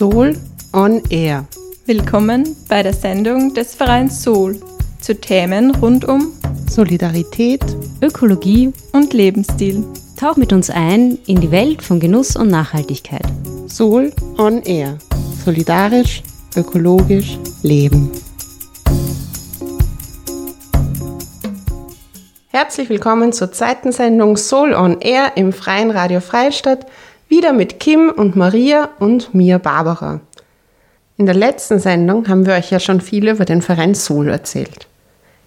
Soul on Air. Willkommen bei der Sendung des Vereins Soul zu Themen rund um Solidarität, Ökologie und Lebensstil. Tauch mit uns ein in die Welt von Genuss und Nachhaltigkeit. Soul on Air. Solidarisch, ökologisch, leben. Herzlich willkommen zur zweiten Sendung Soul on Air im Freien Radio Freistadt, wieder mit Kim und Maria und mir Barbara. In der letzten Sendung haben wir euch ja schon viel über den Verein Soul erzählt.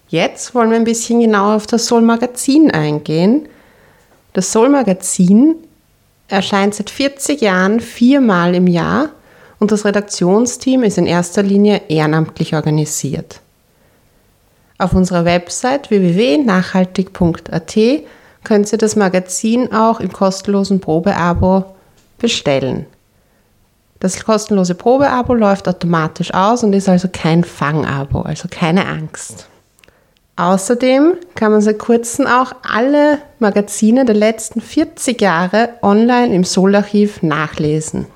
Jetzt wollen wir ein bisschen genauer auf das Soul Magazin eingehen. Das Soul Magazin erscheint seit 40 Jahren viermal im Jahr und das Redaktionsteam ist in erster Linie ehrenamtlich organisiert. Auf unserer Website www.nachhaltig.at könnt ihr das Magazin auch im kostenlosen Probeabo bestellen. Das kostenlose Probeabo läuft automatisch aus und ist also kein Fangabo, also keine Angst. Außerdem kann man seit kurzem auch alle Magazine der letzten 40 Jahre online im Solarchiv nachlesen.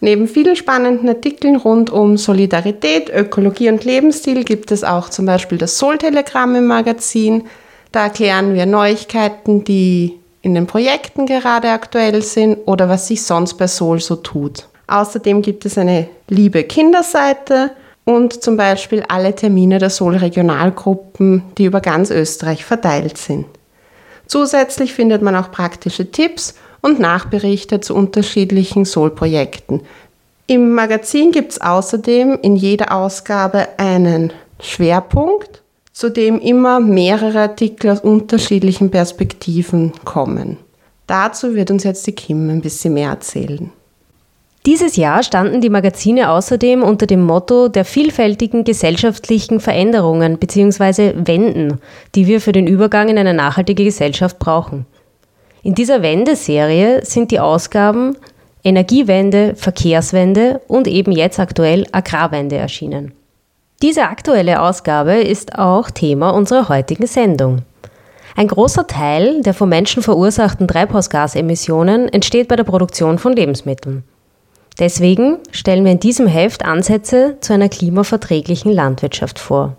Neben vielen spannenden Artikeln rund um Solidarität, Ökologie und Lebensstil gibt es auch zum Beispiel das Sol-Telegramm im Magazin. Da erklären wir Neuigkeiten, die in den Projekten gerade aktuell sind oder was sich sonst bei Sol so tut. Außerdem gibt es eine liebe Kinderseite und zum Beispiel alle Termine der Sol-Regionalgruppen, die über ganz Österreich verteilt sind. Zusätzlich findet man auch praktische Tipps und Nachberichte zu unterschiedlichen Sol-Projekten. Im Magazin gibt es außerdem in jeder Ausgabe einen Schwerpunkt, zu dem immer mehrere Artikel aus unterschiedlichen Perspektiven kommen. Dazu wird uns jetzt die Kim ein bisschen mehr erzählen. Dieses Jahr standen die Magazine außerdem unter dem Motto der vielfältigen gesellschaftlichen Veränderungen bzw. Wenden, die wir für den Übergang in eine nachhaltige Gesellschaft brauchen. In dieser Wendeserie sind die Ausgaben Energiewende, Verkehrswende und eben jetzt aktuell Agrarwende erschienen. Diese aktuelle Ausgabe ist auch Thema unserer heutigen Sendung. Ein großer Teil der vom Menschen verursachten Treibhausgasemissionen entsteht bei der Produktion von Lebensmitteln. Deswegen stellen wir in diesem Heft Ansätze zu einer klimaverträglichen Landwirtschaft vor.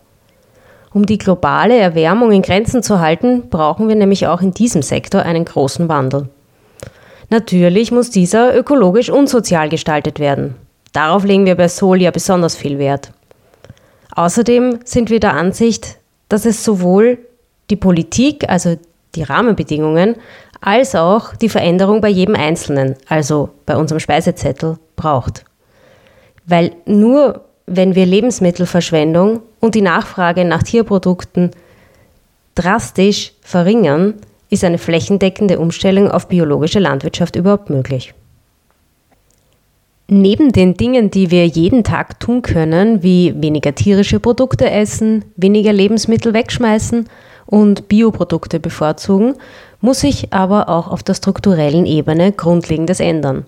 Um die globale Erwärmung in Grenzen zu halten, brauchen wir nämlich auch in diesem Sektor einen großen Wandel. Natürlich muss dieser ökologisch und sozial gestaltet werden. Darauf legen wir bei Sol ja besonders viel Wert. Außerdem sind wir der Ansicht, dass es sowohl die Politik, also die Rahmenbedingungen, als auch die Veränderung bei jedem Einzelnen, also bei unserem Speisezettel, braucht. Weil nur wenn wir Lebensmittelverschwendung und die Nachfrage nach Tierprodukten drastisch verringern, ist eine flächendeckende Umstellung auf biologische Landwirtschaft überhaupt möglich. Neben den Dingen, die wir jeden Tag tun können, wie weniger tierische Produkte essen, weniger Lebensmittel wegschmeißen und Bioprodukte bevorzugen, muss sich aber auch auf der strukturellen Ebene Grundlegendes ändern.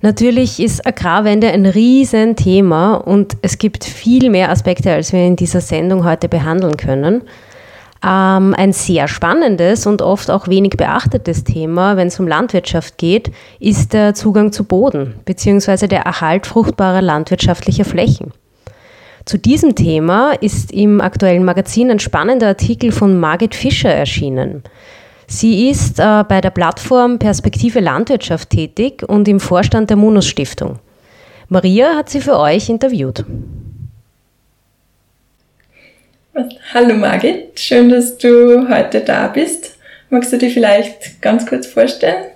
Natürlich ist Agrarwende ein Riesenthema und es gibt viel mehr Aspekte, als wir in dieser Sendung heute behandeln können. Ähm, ein sehr spannendes und oft auch wenig beachtetes Thema, wenn es um Landwirtschaft geht, ist der Zugang zu Boden bzw. der Erhalt fruchtbarer landwirtschaftlicher Flächen. Zu diesem Thema ist im aktuellen Magazin ein spannender Artikel von Margit Fischer erschienen. Sie ist äh, bei der Plattform Perspektive Landwirtschaft tätig und im Vorstand der Munus Stiftung. Maria hat sie für euch interviewt. Hallo Margit, schön, dass du heute da bist. Magst du dir vielleicht ganz kurz vorstellen?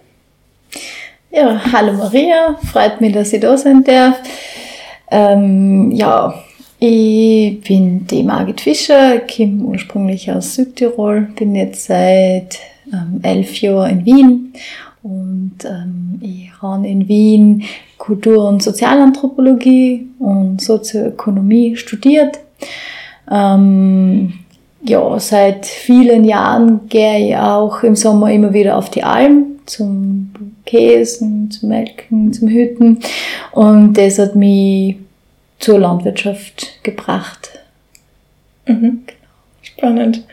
Ja, hallo Maria, freut mich, dass ich da sein darf. Ähm, ja, ich bin die Margit Fischer, komme ursprünglich aus Südtirol, bin jetzt seit ähm, elf Jahre in Wien und ähm, ich habe in Wien Kultur- und Sozialanthropologie und Sozioökonomie studiert. Ähm, ja, seit vielen Jahren gehe ich auch im Sommer immer wieder auf die Alm zum Käsen, zum Melken, zum Hüten und das hat mich zur Landwirtschaft gebracht. Mhm. Spannend.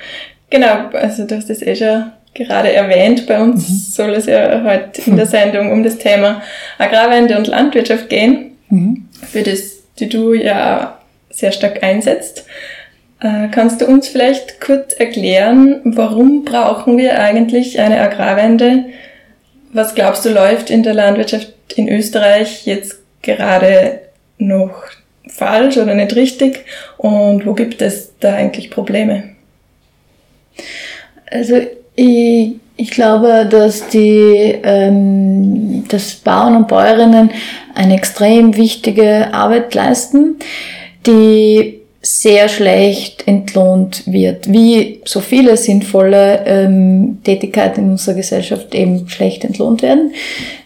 Genau, also du hast das eh schon gerade erwähnt. Bei uns mhm. soll es ja heute in der Sendung um das Thema Agrarwende und Landwirtschaft gehen. mhm. für das, die du ja sehr stark einsetzt. Äh, kannst du uns vielleicht kurz erklären, warum brauchen wir eigentlich eine Agrarwende? Was glaubst du läuft in der Landwirtschaft in Österreich jetzt gerade noch falsch oder nicht richtig und wo gibt es da eigentlich Probleme? Also ich, ich glaube, dass die ähm, dass Bauern und Bäuerinnen eine extrem wichtige Arbeit leisten, die sehr schlecht entlohnt wird, wie so viele sinnvolle ähm, Tätigkeiten in unserer Gesellschaft eben schlecht entlohnt werden.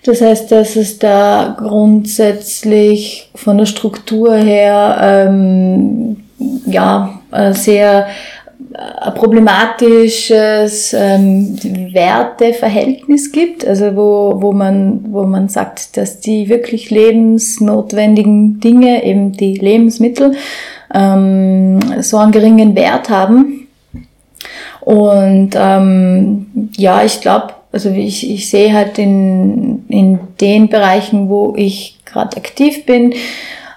Das heißt, dass es da grundsätzlich von der Struktur her ähm, ja sehr ein problematisches ähm, Werteverhältnis gibt, also wo, wo, man, wo man sagt, dass die wirklich lebensnotwendigen Dinge, eben die Lebensmittel, ähm, so einen geringen Wert haben. Und ähm, ja, ich glaube, also ich, ich sehe halt in, in den Bereichen, wo ich gerade aktiv bin,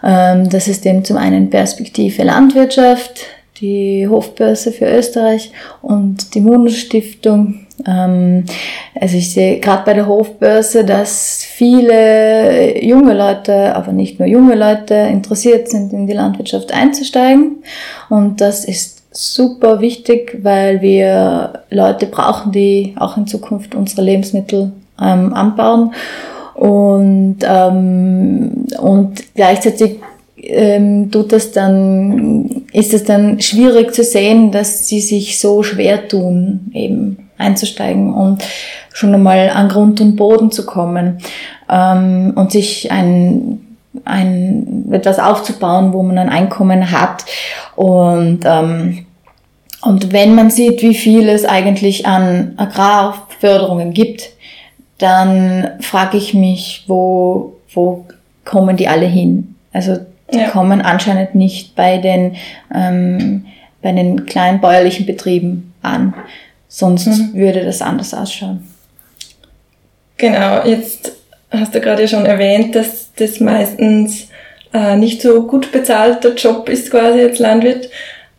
ähm, das ist eben zum einen Perspektive Landwirtschaft, die Hofbörse für Österreich und die Mono-Stiftung. Ähm, also ich sehe gerade bei der Hofbörse, dass viele junge Leute, aber nicht nur junge Leute, interessiert sind, in die Landwirtschaft einzusteigen. Und das ist super wichtig, weil wir Leute brauchen, die auch in Zukunft unsere Lebensmittel ähm, anbauen. Und, ähm, und gleichzeitig ähm, tut das dann, ist es dann schwierig zu sehen, dass sie sich so schwer tun, eben einzusteigen und schon einmal an Grund und Boden zu kommen ähm, und sich ein, ein, etwas aufzubauen, wo man ein Einkommen hat. Und, ähm, und wenn man sieht, wie viel es eigentlich an Agrarförderungen gibt, dann frage ich mich, wo, wo kommen die alle hin? Also die ja. kommen anscheinend nicht bei den, ähm, bei den kleinen bäuerlichen Betrieben an. Sonst mhm. würde das anders ausschauen. Genau, jetzt hast du gerade ja schon erwähnt, dass das meistens äh, nicht so gut bezahlter Job ist quasi als Landwirt.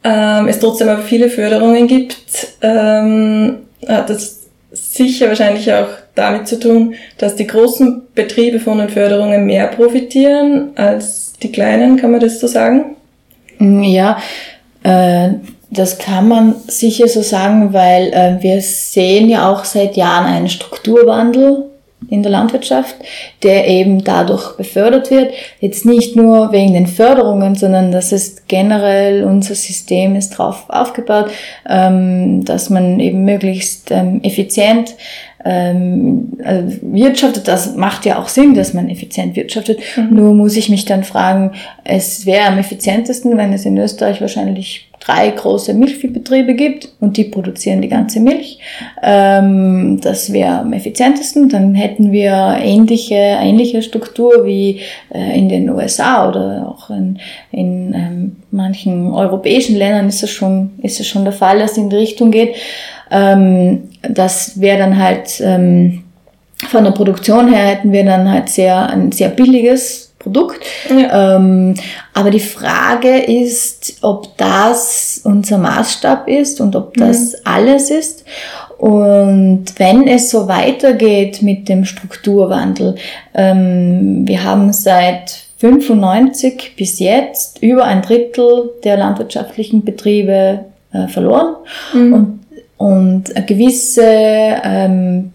Ähm, es trotzdem aber viele Förderungen gibt, ähm, hat das sicher wahrscheinlich auch damit zu tun, dass die großen Betriebe von den Förderungen mehr profitieren als die kleinen, kann man das so sagen? Ja, äh, das kann man sicher so sagen, weil äh, wir sehen ja auch seit Jahren einen Strukturwandel in der Landwirtschaft, der eben dadurch befördert wird. Jetzt nicht nur wegen den Förderungen, sondern das ist generell unser System ist darauf aufgebaut, ähm, dass man eben möglichst ähm, effizient ähm, also wirtschaftet. Das macht ja auch Sinn, dass man effizient wirtschaftet. Mhm. Nur muss ich mich dann fragen, es wäre am effizientesten, wenn es in Österreich wahrscheinlich drei große Milchviehbetriebe gibt und die produzieren die ganze Milch. Ähm, das wäre am effizientesten. Dann hätten wir ähnliche, ähnliche Struktur wie äh, in den USA oder auch in, in ähm, manchen europäischen Ländern ist es schon, ist es schon der Fall, dass es in die Richtung geht. Ähm, das wäre dann halt ähm, von der Produktion her hätten wir dann halt sehr ein sehr billiges Produkt. Ja. Ähm, aber die Frage ist, ob das unser Maßstab ist und ob das mhm. alles ist. Und wenn es so weitergeht mit dem Strukturwandel, ähm, wir haben seit 95 bis jetzt über ein Drittel der landwirtschaftlichen Betriebe äh, verloren. Mhm. Und und ein, gewisse, ähm,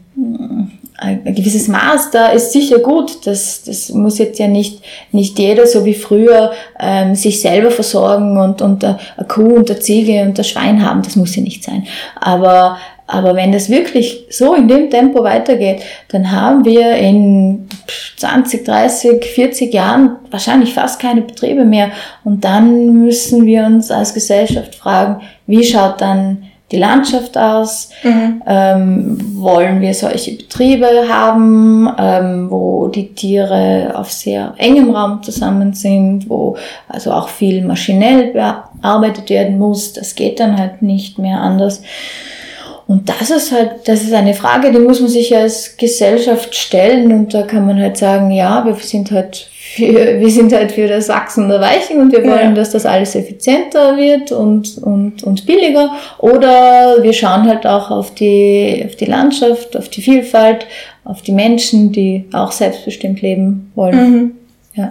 ein gewisses Maß da ist sicher gut. Das, das muss jetzt ja nicht, nicht jeder so wie früher ähm, sich selber versorgen und, und eine Kuh und eine Ziege und ein Schwein haben. Das muss ja nicht sein. Aber aber wenn das wirklich so in dem Tempo weitergeht, dann haben wir in 20, 30, 40 Jahren wahrscheinlich fast keine Betriebe mehr. Und dann müssen wir uns als Gesellschaft fragen, wie schaut dann die Landschaft aus? Mhm. Ähm, wollen wir solche Betriebe haben, ähm, wo die Tiere auf sehr engem Raum zusammen sind, wo also auch viel maschinell bearbeitet werden muss? Das geht dann halt nicht mehr anders. Und das ist halt, das ist eine Frage, die muss man sich als Gesellschaft stellen und da kann man halt sagen, ja, wir sind halt für, wir sind halt für das Wachsen der Weichen und wir wollen, ja. dass das alles effizienter wird und, und, und billiger. Oder wir schauen halt auch auf die, auf die Landschaft, auf die Vielfalt, auf die Menschen, die auch selbstbestimmt leben wollen. Mhm. Ja.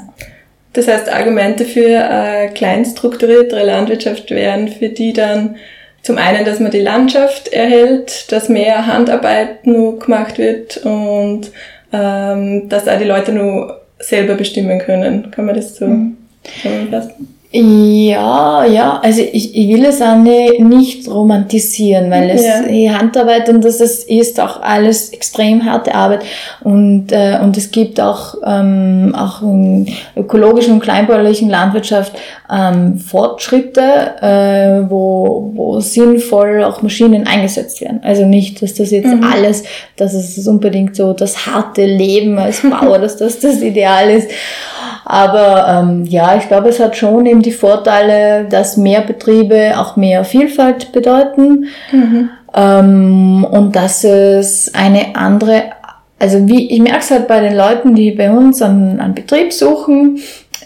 Das heißt, Argumente für äh, kleinstrukturiertere Landwirtschaft wären für die dann zum einen, dass man die Landschaft erhält, dass mehr Handarbeit nur gemacht wird und ähm, dass auch die Leute nur selber bestimmen können. Kann man das so mhm. zusammenfassen? Ja, ja, also ich, ich will es auch nicht romantisieren, weil es ja. die Handarbeit und das ist, ist auch alles extrem harte Arbeit und, äh, und es gibt auch, ähm, auch in ökologischen und kleinbäuerlichen Landwirtschaft ähm, Fortschritte, äh, wo, wo sinnvoll auch Maschinen eingesetzt werden. Also nicht, dass das jetzt mhm. alles, dass es unbedingt so das harte Leben als Bauer, dass das das Ideal ist. Aber ähm, ja, ich glaube, es hat schon eben die Vorteile, dass mehr Betriebe auch mehr Vielfalt bedeuten mhm. ähm, und dass es eine andere, also wie ich merke es halt bei den Leuten, die bei uns einen, einen Betrieb suchen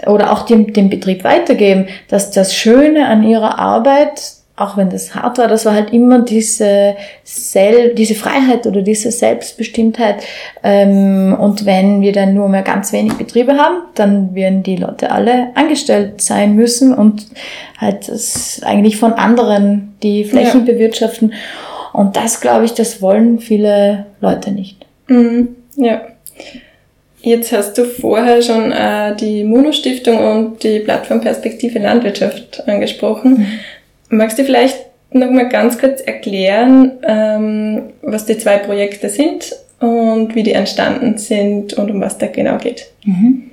oder auch dem, dem Betrieb weitergeben, dass das Schöne an ihrer Arbeit auch wenn das hart war, das war halt immer diese, Sel diese Freiheit oder diese Selbstbestimmtheit. Ähm, und wenn wir dann nur mehr ganz wenig Betriebe haben, dann werden die Leute alle angestellt sein müssen und halt das eigentlich von anderen die Flächen ja. bewirtschaften. Und das, glaube ich, das wollen viele Leute nicht. Mhm. Ja. Jetzt hast du vorher schon äh, die Mono-Stiftung und die Plattform Perspektive Landwirtschaft angesprochen. Mhm. Magst du vielleicht noch mal ganz kurz erklären, ähm, was die zwei Projekte sind und wie die entstanden sind und um was da genau geht? Mhm.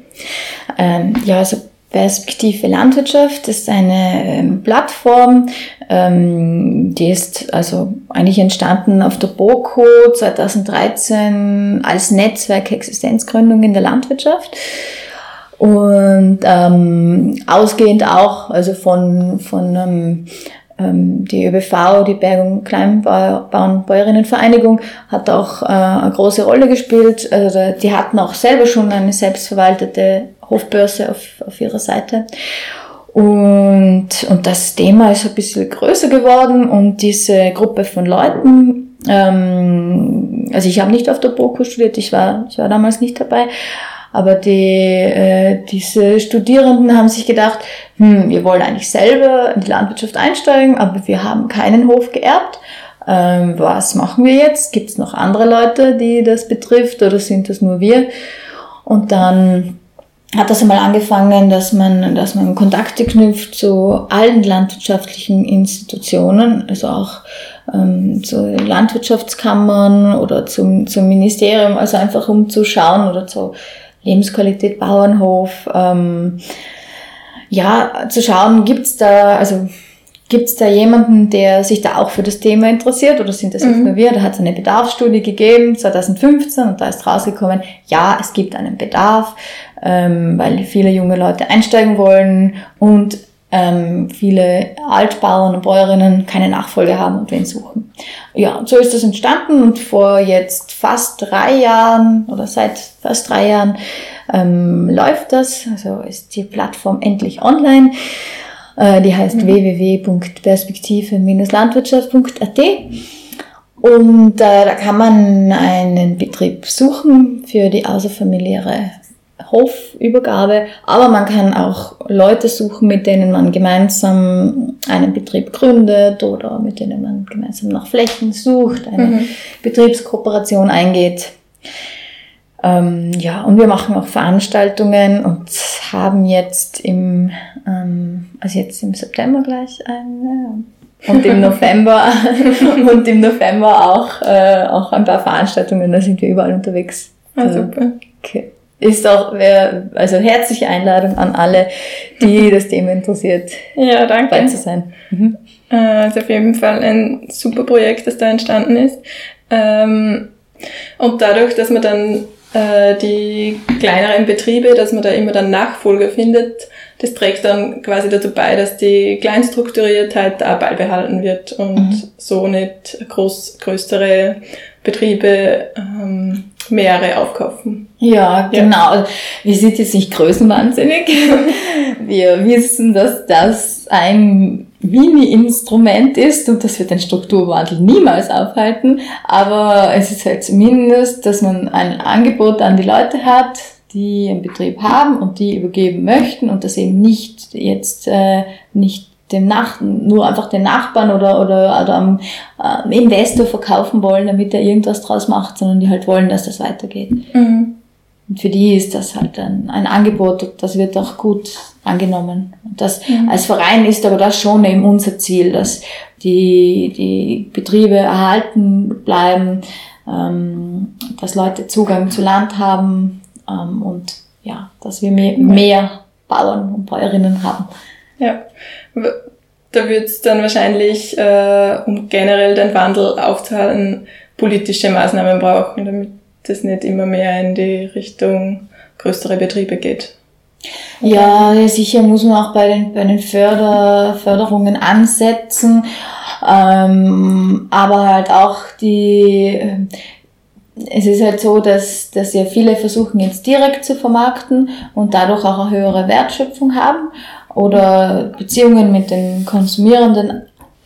Ähm, ja, also Perspektive Landwirtschaft ist eine ähm, Plattform, ähm, die ist also eigentlich entstanden auf der BOKO 2013 als Netzwerk Existenzgründung in der Landwirtschaft. Und ähm, ausgehend auch, also von, von ähm, ähm, die ÖBV, die Berg- und Kleinbauernbäuerinnenvereinigung, hat auch äh, eine große Rolle gespielt. Also die hatten auch selber schon eine selbstverwaltete Hofbörse auf, auf ihrer Seite. Und, und das Thema ist ein bisschen größer geworden und diese Gruppe von Leuten, ähm, also ich habe nicht auf der BOKU studiert, ich war, ich war damals nicht dabei, aber die, äh, diese Studierenden haben sich gedacht, hm, wir wollen eigentlich selber in die Landwirtschaft einsteigen, aber wir haben keinen Hof geerbt. Ähm, was machen wir jetzt? Gibt es noch andere Leute, die das betrifft oder sind das nur wir? Und dann hat das einmal angefangen, dass man, dass man Kontakte knüpft zu allen landwirtschaftlichen Institutionen, also auch ähm, zu Landwirtschaftskammern oder zum, zum Ministerium, also einfach um zu schauen oder zu Lebensqualität Bauernhof, ähm, ja, zu schauen, gibt's da, also gibt's da jemanden, der sich da auch für das Thema interessiert oder sind das mhm. jetzt nur wir? Da hat es eine Bedarfsstudie gegeben, 2015, und da ist rausgekommen, ja, es gibt einen Bedarf, ähm, weil viele junge Leute einsteigen wollen und ähm, viele Altbauern und Bäuerinnen keine Nachfolge haben und wen suchen. Ja, so ist das entstanden und vor jetzt fast drei Jahren oder seit fast drei Jahren ähm, läuft das. Also ist die Plattform endlich online. Äh, die heißt mhm. www.perspektive-landwirtschaft.at. Und äh, da kann man einen Betrieb suchen für die außerfamiliäre Hofübergabe, aber man kann auch Leute suchen, mit denen man gemeinsam einen Betrieb gründet oder mit denen man gemeinsam nach Flächen sucht, eine mhm. Betriebskooperation eingeht. Ähm, ja, und wir machen auch Veranstaltungen und haben jetzt im, ähm, also jetzt im September gleich eine und im November und im November auch, äh, auch ein paar Veranstaltungen, da sind wir überall unterwegs. Ah, super. Okay ist auch, also herzliche Einladung an alle, die das Thema interessiert, ja, danke. dabei zu sein. Mhm. Äh, ist auf jeden Fall ein super Projekt, das da entstanden ist. Ähm, und dadurch, dass man dann äh, die kleineren Betriebe, dass man da immer dann Nachfolger findet, das trägt dann quasi dazu bei, dass die Kleinstrukturiertheit da beibehalten wird und mhm. so nicht groß, größere Betriebe ähm, mehrere aufkaufen. Ja, genau. Ja. Wir sind jetzt nicht größenwahnsinnig. Wir wissen, dass das ein Mini-Instrument ist und das wird den Strukturwandel niemals aufhalten. Aber es ist halt zumindest, dass man ein Angebot an die Leute hat, die einen Betrieb haben und die übergeben möchten und das eben nicht jetzt äh, nicht dem Nach nur einfach den Nachbarn oder, oder, oder am äh, Investor verkaufen wollen, damit er irgendwas draus macht, sondern die halt wollen, dass das weitergeht. Mhm. Und für die ist das halt ein, ein Angebot, das wird auch gut angenommen. Und das mhm. als Verein ist aber das schon eben unser Ziel, dass die, die Betriebe erhalten bleiben, ähm, dass Leute Zugang zu Land haben ähm, und ja, dass wir mehr, mehr Bauern und Bäuerinnen haben. Ja, da wird es dann wahrscheinlich, äh, um generell den Wandel aufzuhalten, politische Maßnahmen brauchen, damit das nicht immer mehr in die Richtung größere Betriebe geht. Ja, sicher muss man auch bei den, bei den Förder, Förderungen ansetzen, ähm, aber halt auch die, es ist halt so, dass, dass ja viele versuchen jetzt direkt zu vermarkten und dadurch auch eine höhere Wertschöpfung haben oder Beziehungen mit den Konsumierenden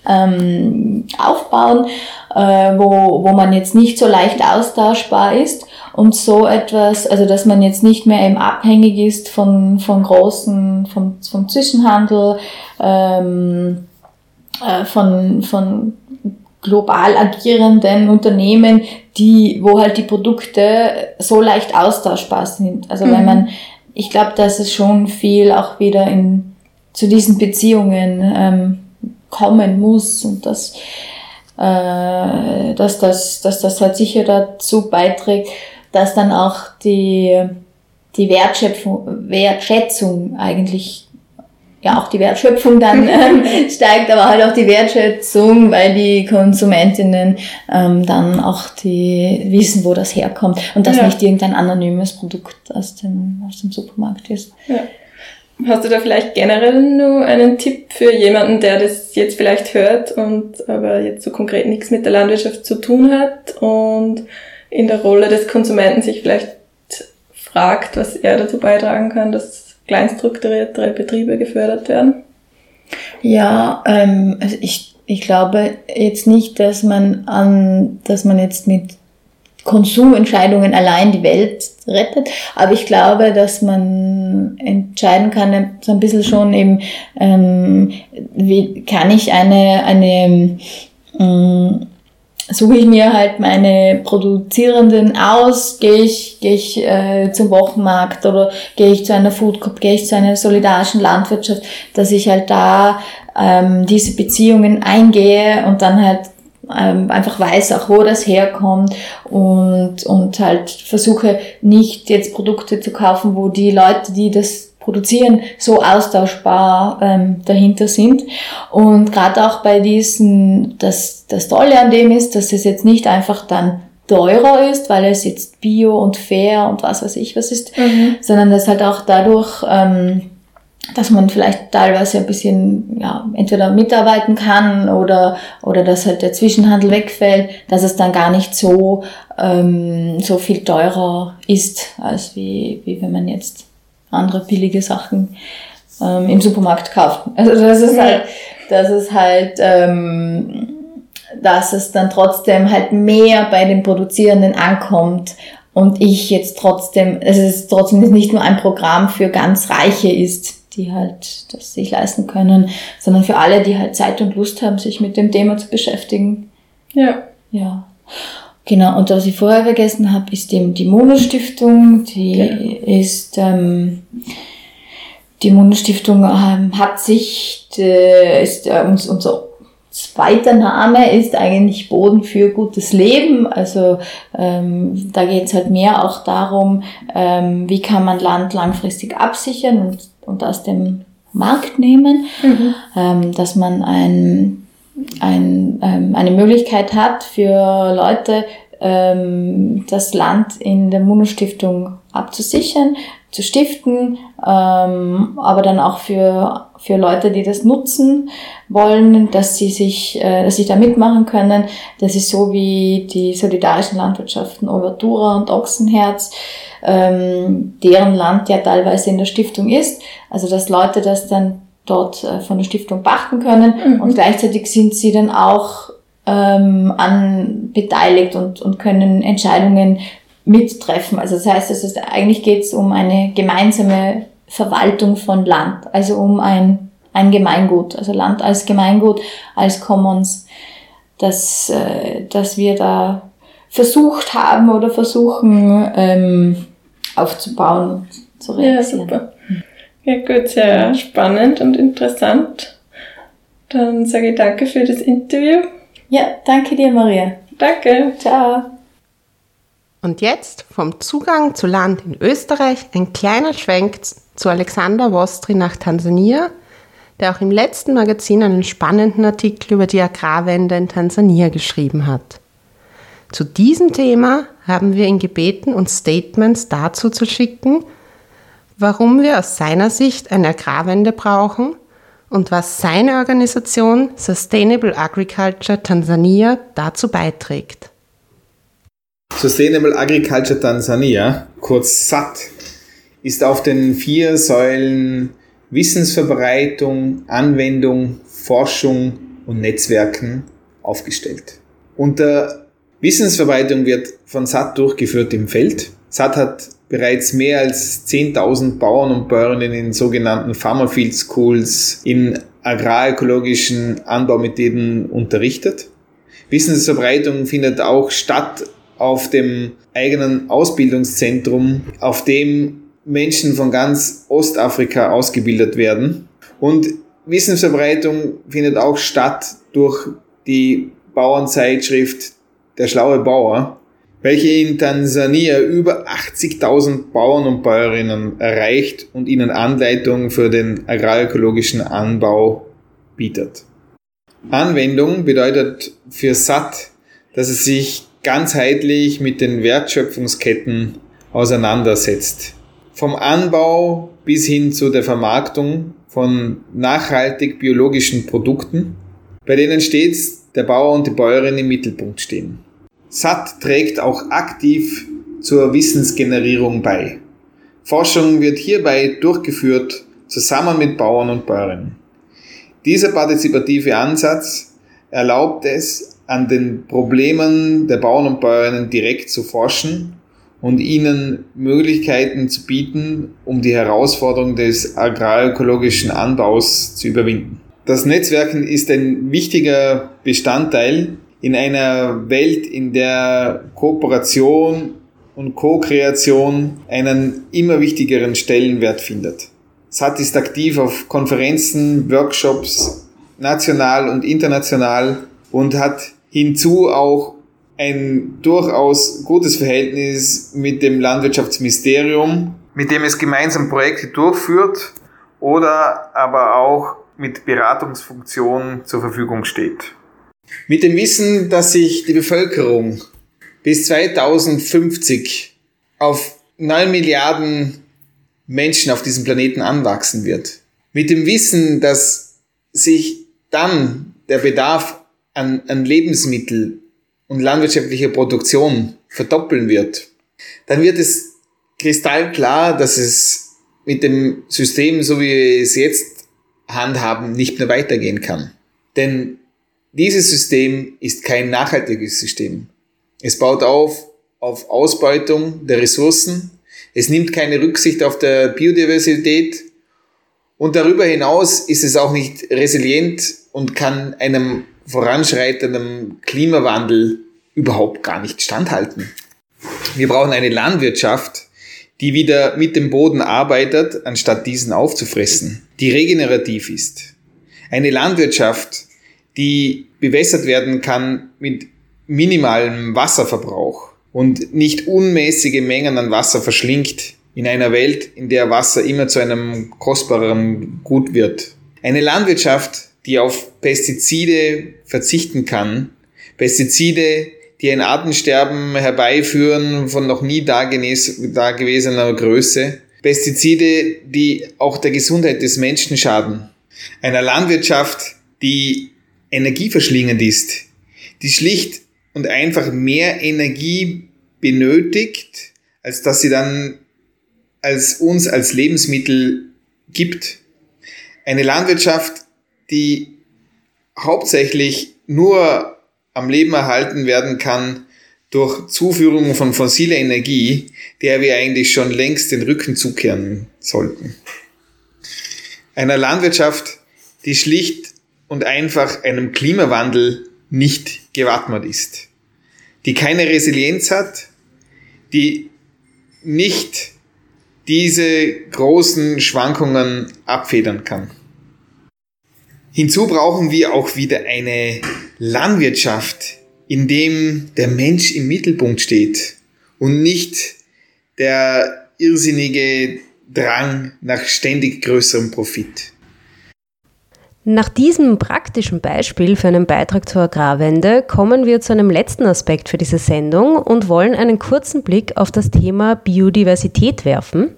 ähm, aufbauen, äh, wo, wo man jetzt nicht so leicht austauschbar ist und so etwas, also dass man jetzt nicht mehr eben abhängig ist von, von großen, vom, vom Zwischenhandel, ähm, äh, von, von global agierenden Unternehmen, die, wo halt die Produkte so leicht austauschbar sind. Also mhm. wenn man, ich glaube, dass es schon viel auch wieder in zu diesen Beziehungen ähm, kommen muss und dass, äh, dass, das, dass das halt sicher dazu beiträgt, dass dann auch die, die Wertschöpfung, Wertschätzung eigentlich ja auch die Wertschöpfung dann ähm, steigt, aber halt auch die Wertschätzung, weil die Konsumentinnen ähm, dann auch die wissen, wo das herkommt und dass ja. nicht irgendein anonymes Produkt aus dem, aus dem Supermarkt ist. Ja. Hast du da vielleicht generell nur einen Tipp für jemanden, der das jetzt vielleicht hört und aber jetzt so konkret nichts mit der Landwirtschaft zu tun hat und in der Rolle des Konsumenten sich vielleicht fragt, was er dazu beitragen kann, dass kleinstrukturiertere Betriebe gefördert werden? Ja, ähm, also ich, ich glaube jetzt nicht, dass man an, dass man jetzt mit Konsumentscheidungen allein die Welt rettet. Aber ich glaube, dass man entscheiden kann, so ein bisschen schon eben, ähm, wie kann ich eine, eine ähm, suche ich mir halt meine Produzierenden aus, gehe ich, gehe ich äh, zum Wochenmarkt oder gehe ich zu einer Food Cup, gehe ich zu einer solidarischen Landwirtschaft, dass ich halt da ähm, diese Beziehungen eingehe und dann halt ähm, einfach weiß auch, wo das herkommt und, und halt versuche nicht jetzt Produkte zu kaufen, wo die Leute, die das produzieren, so austauschbar ähm, dahinter sind. Und gerade auch bei diesen, das, das Tolle an dem ist, dass es jetzt nicht einfach dann teurer ist, weil es jetzt bio und fair und was weiß ich was ist, mhm. sondern dass halt auch dadurch ähm, dass man vielleicht teilweise ein bisschen ja, entweder mitarbeiten kann oder, oder dass halt der Zwischenhandel wegfällt, dass es dann gar nicht so, ähm, so viel teurer ist, als wie, wie wenn man jetzt andere billige Sachen ähm, im Supermarkt kauft. Also das ist halt, das ist halt, ähm, dass es dann trotzdem halt mehr bei den Produzierenden ankommt und ich jetzt trotzdem, es ist trotzdem nicht nur ein Programm für ganz Reiche ist, die halt das sich leisten können, sondern für alle, die halt Zeit und Lust haben, sich mit dem Thema zu beschäftigen. Ja. Ja. Genau, und was ich vorher vergessen habe, ist eben die Mono-Stiftung. Die genau. ist, ähm, die Mono-Stiftung ähm, hat sich, äh, ist äh, unser zweiter Name ist eigentlich Boden für gutes Leben. Also ähm, da geht es halt mehr auch darum, ähm, wie kann man Land langfristig absichern und und aus dem Markt nehmen, mhm. ähm, dass man ein, ein, ähm, eine Möglichkeit hat für Leute, ähm, das Land in der Mono-Stiftung abzusichern, zu stiften, ähm, aber dann auch für, für Leute, die das nutzen wollen, dass sie sich, äh, dass sie da mitmachen können. Das ist so wie die solidarischen Landwirtschaften Overtura und Ochsenherz, ähm, deren Land ja teilweise in der Stiftung ist. Also dass Leute das dann dort äh, von der Stiftung pachten können mhm. und gleichzeitig sind sie dann auch ähm, an beteiligt und, und können Entscheidungen mittreffen. Also das heißt, es ist, eigentlich geht es um eine gemeinsame Verwaltung von Land, also um ein, ein Gemeingut, also Land als Gemeingut, als Commons, dass, äh, dass wir da versucht haben oder versuchen ähm, aufzubauen, zu realisieren. Ja, super. Ja gut, sehr spannend und interessant. Dann sage ich danke für das Interview. Ja, danke dir, Maria. Danke. Ciao. Und jetzt vom Zugang zu Land in Österreich ein kleiner Schwenk zu Alexander Wostri nach Tansania, der auch im letzten Magazin einen spannenden Artikel über die Agrarwende in Tansania geschrieben hat. Zu diesem Thema haben wir ihn gebeten, uns Statements dazu zu schicken, warum wir aus seiner Sicht eine Agrarwende brauchen und was seine Organisation Sustainable Agriculture Tansania dazu beiträgt. Sustainable Agriculture Tansania, kurz SAT, ist auf den vier Säulen Wissensverbreitung, Anwendung, Forschung und Netzwerken aufgestellt. Unter Wissensverbreitung wird von SAT durchgeführt im Feld. SAT hat bereits mehr als 10.000 Bauern und Bäuerinnen in sogenannten Farmerfield Schools in agrarökologischen Anbaumethoden unterrichtet. Wissensverbreitung findet auch statt auf dem eigenen Ausbildungszentrum, auf dem Menschen von ganz Ostafrika ausgebildet werden. Und Wissensverbreitung findet auch statt durch die Bauernzeitschrift Der schlaue Bauer, welche in Tansania über 80.000 Bauern und Bäuerinnen erreicht und ihnen Anleitung für den agrarökologischen Anbau bietet. Anwendung bedeutet für SAT, dass es sich ganzheitlich mit den Wertschöpfungsketten auseinandersetzt. Vom Anbau bis hin zu der Vermarktung von nachhaltig biologischen Produkten, bei denen stets der Bauer und die Bäuerin im Mittelpunkt stehen. SAT trägt auch aktiv zur Wissensgenerierung bei. Forschung wird hierbei durchgeführt zusammen mit Bauern und Bäuerinnen. Dieser partizipative Ansatz erlaubt es, an den Problemen der Bauern und Bäuerinnen direkt zu forschen und ihnen Möglichkeiten zu bieten, um die Herausforderung des agrarökologischen Anbaus zu überwinden. Das Netzwerken ist ein wichtiger Bestandteil in einer Welt, in der Kooperation und Co-Kreation einen immer wichtigeren Stellenwert findet. SAT ist aktiv auf Konferenzen, Workshops, national und international und hat hinzu auch ein durchaus gutes Verhältnis mit dem Landwirtschaftsministerium, mit dem es gemeinsam Projekte durchführt oder aber auch mit Beratungsfunktionen zur Verfügung steht. Mit dem Wissen, dass sich die Bevölkerung bis 2050 auf 9 Milliarden Menschen auf diesem Planeten anwachsen wird. Mit dem Wissen, dass sich dann der Bedarf an, an Lebensmittel und landwirtschaftlicher Produktion verdoppeln wird, dann wird es kristallklar, dass es mit dem System, so wie wir es jetzt handhaben, nicht mehr weitergehen kann. Denn dieses System ist kein nachhaltiges System. Es baut auf auf Ausbeutung der Ressourcen. Es nimmt keine Rücksicht auf der Biodiversität. Und darüber hinaus ist es auch nicht resilient und kann einem voranschreitenden Klimawandel überhaupt gar nicht standhalten. Wir brauchen eine Landwirtschaft, die wieder mit dem Boden arbeitet, anstatt diesen aufzufressen, die regenerativ ist. Eine Landwirtschaft, die bewässert werden kann mit minimalem Wasserverbrauch und nicht unmäßige Mengen an Wasser verschlingt in einer Welt, in der Wasser immer zu einem kostbareren Gut wird. Eine Landwirtschaft, die auf Pestizide verzichten kann, Pestizide, die ein Artensterben herbeiführen von noch nie dagewesener Größe, Pestizide, die auch der Gesundheit des Menschen schaden. Einer Landwirtschaft, die energieverschlingend ist, die schlicht und einfach mehr Energie benötigt, als dass sie dann als uns als Lebensmittel gibt. Eine Landwirtschaft, die hauptsächlich nur am Leben erhalten werden kann durch Zuführung von fossiler Energie, der wir eigentlich schon längst den Rücken zukehren sollten. Einer Landwirtschaft, die schlicht und einfach einem Klimawandel nicht gewappnet ist, die keine Resilienz hat, die nicht diese großen Schwankungen abfedern kann. Hinzu brauchen wir auch wieder eine Landwirtschaft, in dem der Mensch im Mittelpunkt steht und nicht der irrsinnige Drang nach ständig größerem Profit. Nach diesem praktischen Beispiel für einen Beitrag zur Agrarwende kommen wir zu einem letzten Aspekt für diese Sendung und wollen einen kurzen Blick auf das Thema Biodiversität werfen.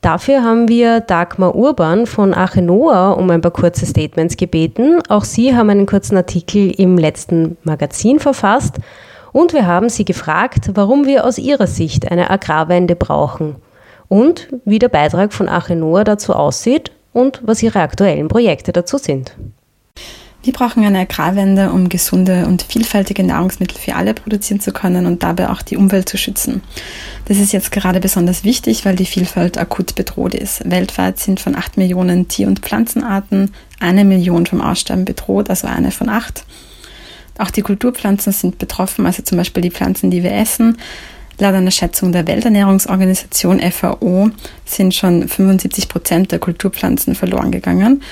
Dafür haben wir Dagmar Urban von Achenoa um ein paar kurze Statements gebeten. Auch Sie haben einen kurzen Artikel im letzten Magazin verfasst und wir haben Sie gefragt, warum wir aus Ihrer Sicht eine Agrarwende brauchen und wie der Beitrag von Achenoa dazu aussieht und was Ihre aktuellen Projekte dazu sind. Wir brauchen eine Agrarwende, um gesunde und vielfältige Nahrungsmittel für alle produzieren zu können und dabei auch die Umwelt zu schützen. Das ist jetzt gerade besonders wichtig, weil die Vielfalt akut bedroht ist. Weltweit sind von acht Millionen Tier- und Pflanzenarten eine Million vom Aussterben bedroht, also eine von acht. Auch die Kulturpflanzen sind betroffen, also zum Beispiel die Pflanzen, die wir essen. Laut einer Schätzung der Welternährungsorganisation FAO sind schon 75 Prozent der Kulturpflanzen verloren gegangen.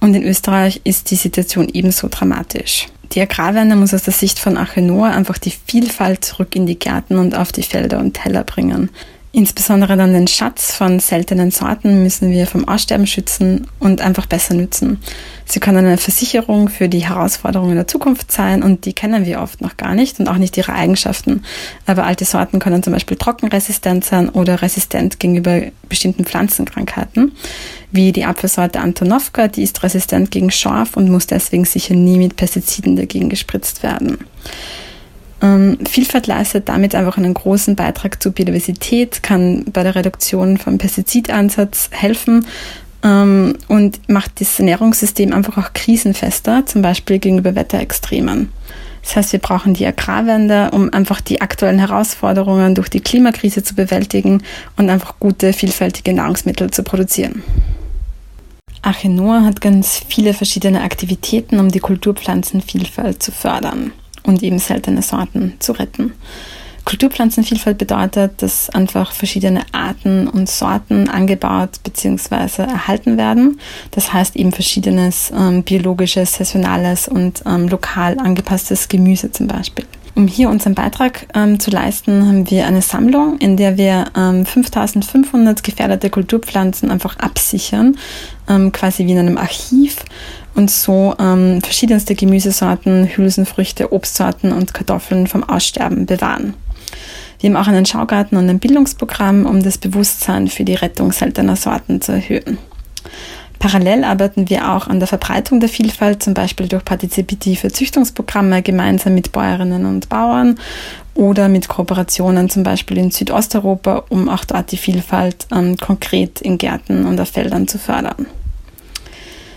Und in Österreich ist die Situation ebenso dramatisch. Die Agrarwende muss aus der Sicht von Achenor einfach die Vielfalt zurück in die Gärten und auf die Felder und Teller bringen. Insbesondere dann den Schatz von seltenen Sorten müssen wir vom Aussterben schützen und einfach besser nützen. Sie können eine Versicherung für die Herausforderungen der Zukunft sein und die kennen wir oft noch gar nicht und auch nicht ihre Eigenschaften. Aber alte Sorten können zum Beispiel trockenresistent sein oder resistent gegenüber bestimmten Pflanzenkrankheiten, wie die Apfelsorte Antonovka, die ist resistent gegen Schorf und muss deswegen sicher nie mit Pestiziden dagegen gespritzt werden. Ähm, Vielfalt leistet damit einfach einen großen Beitrag zur Biodiversität, kann bei der Reduktion vom Pestizidansatz helfen ähm, und macht das Ernährungssystem einfach auch krisenfester, zum Beispiel gegenüber Wetterextremen. Das heißt, wir brauchen die Agrarwende, um einfach die aktuellen Herausforderungen durch die Klimakrise zu bewältigen und einfach gute, vielfältige Nahrungsmittel zu produzieren. Achenoa hat ganz viele verschiedene Aktivitäten, um die Kulturpflanzenvielfalt zu fördern und eben seltene Sorten zu retten. Kulturpflanzenvielfalt bedeutet, dass einfach verschiedene Arten und Sorten angebaut bzw. erhalten werden. Das heißt eben verschiedenes ähm, biologisches, saisonales und ähm, lokal angepasstes Gemüse zum Beispiel. Um hier unseren Beitrag ähm, zu leisten, haben wir eine Sammlung, in der wir ähm, 5500 gefährdete Kulturpflanzen einfach absichern, ähm, quasi wie in einem Archiv und so ähm, verschiedenste Gemüsesorten, Hülsenfrüchte, Obstsorten und Kartoffeln vom Aussterben bewahren. Wir haben auch einen Schaugarten und ein Bildungsprogramm, um das Bewusstsein für die Rettung seltener Sorten zu erhöhen. Parallel arbeiten wir auch an der Verbreitung der Vielfalt, zum Beispiel durch partizipative Züchtungsprogramme gemeinsam mit Bäuerinnen und Bauern oder mit Kooperationen zum Beispiel in Südosteuropa, um auch dort die Vielfalt ähm, konkret in Gärten und auf Feldern zu fördern.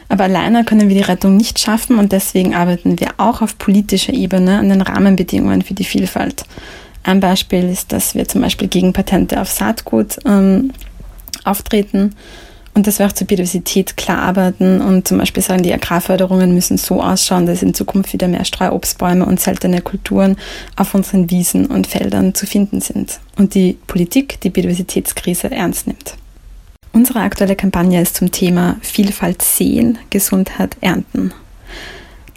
Aber alleine können wir die Rettung nicht schaffen und deswegen arbeiten wir auch auf politischer Ebene an den Rahmenbedingungen für die Vielfalt. Ein Beispiel ist, dass wir zum Beispiel gegen Patente auf Saatgut ähm, auftreten und dass wir auch zur Biodiversität klar arbeiten und zum Beispiel sagen, die Agrarförderungen müssen so ausschauen, dass in Zukunft wieder mehr Streuobstbäume und seltene Kulturen auf unseren Wiesen und Feldern zu finden sind und die Politik die Biodiversitätskrise ernst nimmt. Unsere aktuelle Kampagne ist zum Thema Vielfalt sehen, Gesundheit ernten.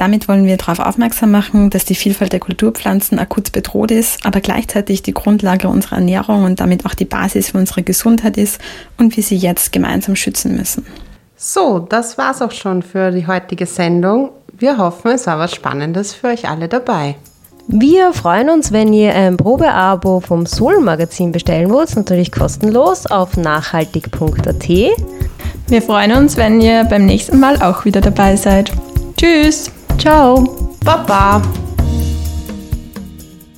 Damit wollen wir darauf aufmerksam machen, dass die Vielfalt der Kulturpflanzen akut bedroht ist, aber gleichzeitig die Grundlage unserer Ernährung und damit auch die Basis für unsere Gesundheit ist und wir sie jetzt gemeinsam schützen müssen. So, das war's auch schon für die heutige Sendung. Wir hoffen, es war was Spannendes für euch alle dabei. Wir freuen uns, wenn ihr ein Probeabo vom Soul Magazin bestellen wollt, natürlich kostenlos auf nachhaltig.at. Wir freuen uns, wenn ihr beim nächsten Mal auch wieder dabei seid. Tschüss. Ciao. Baba.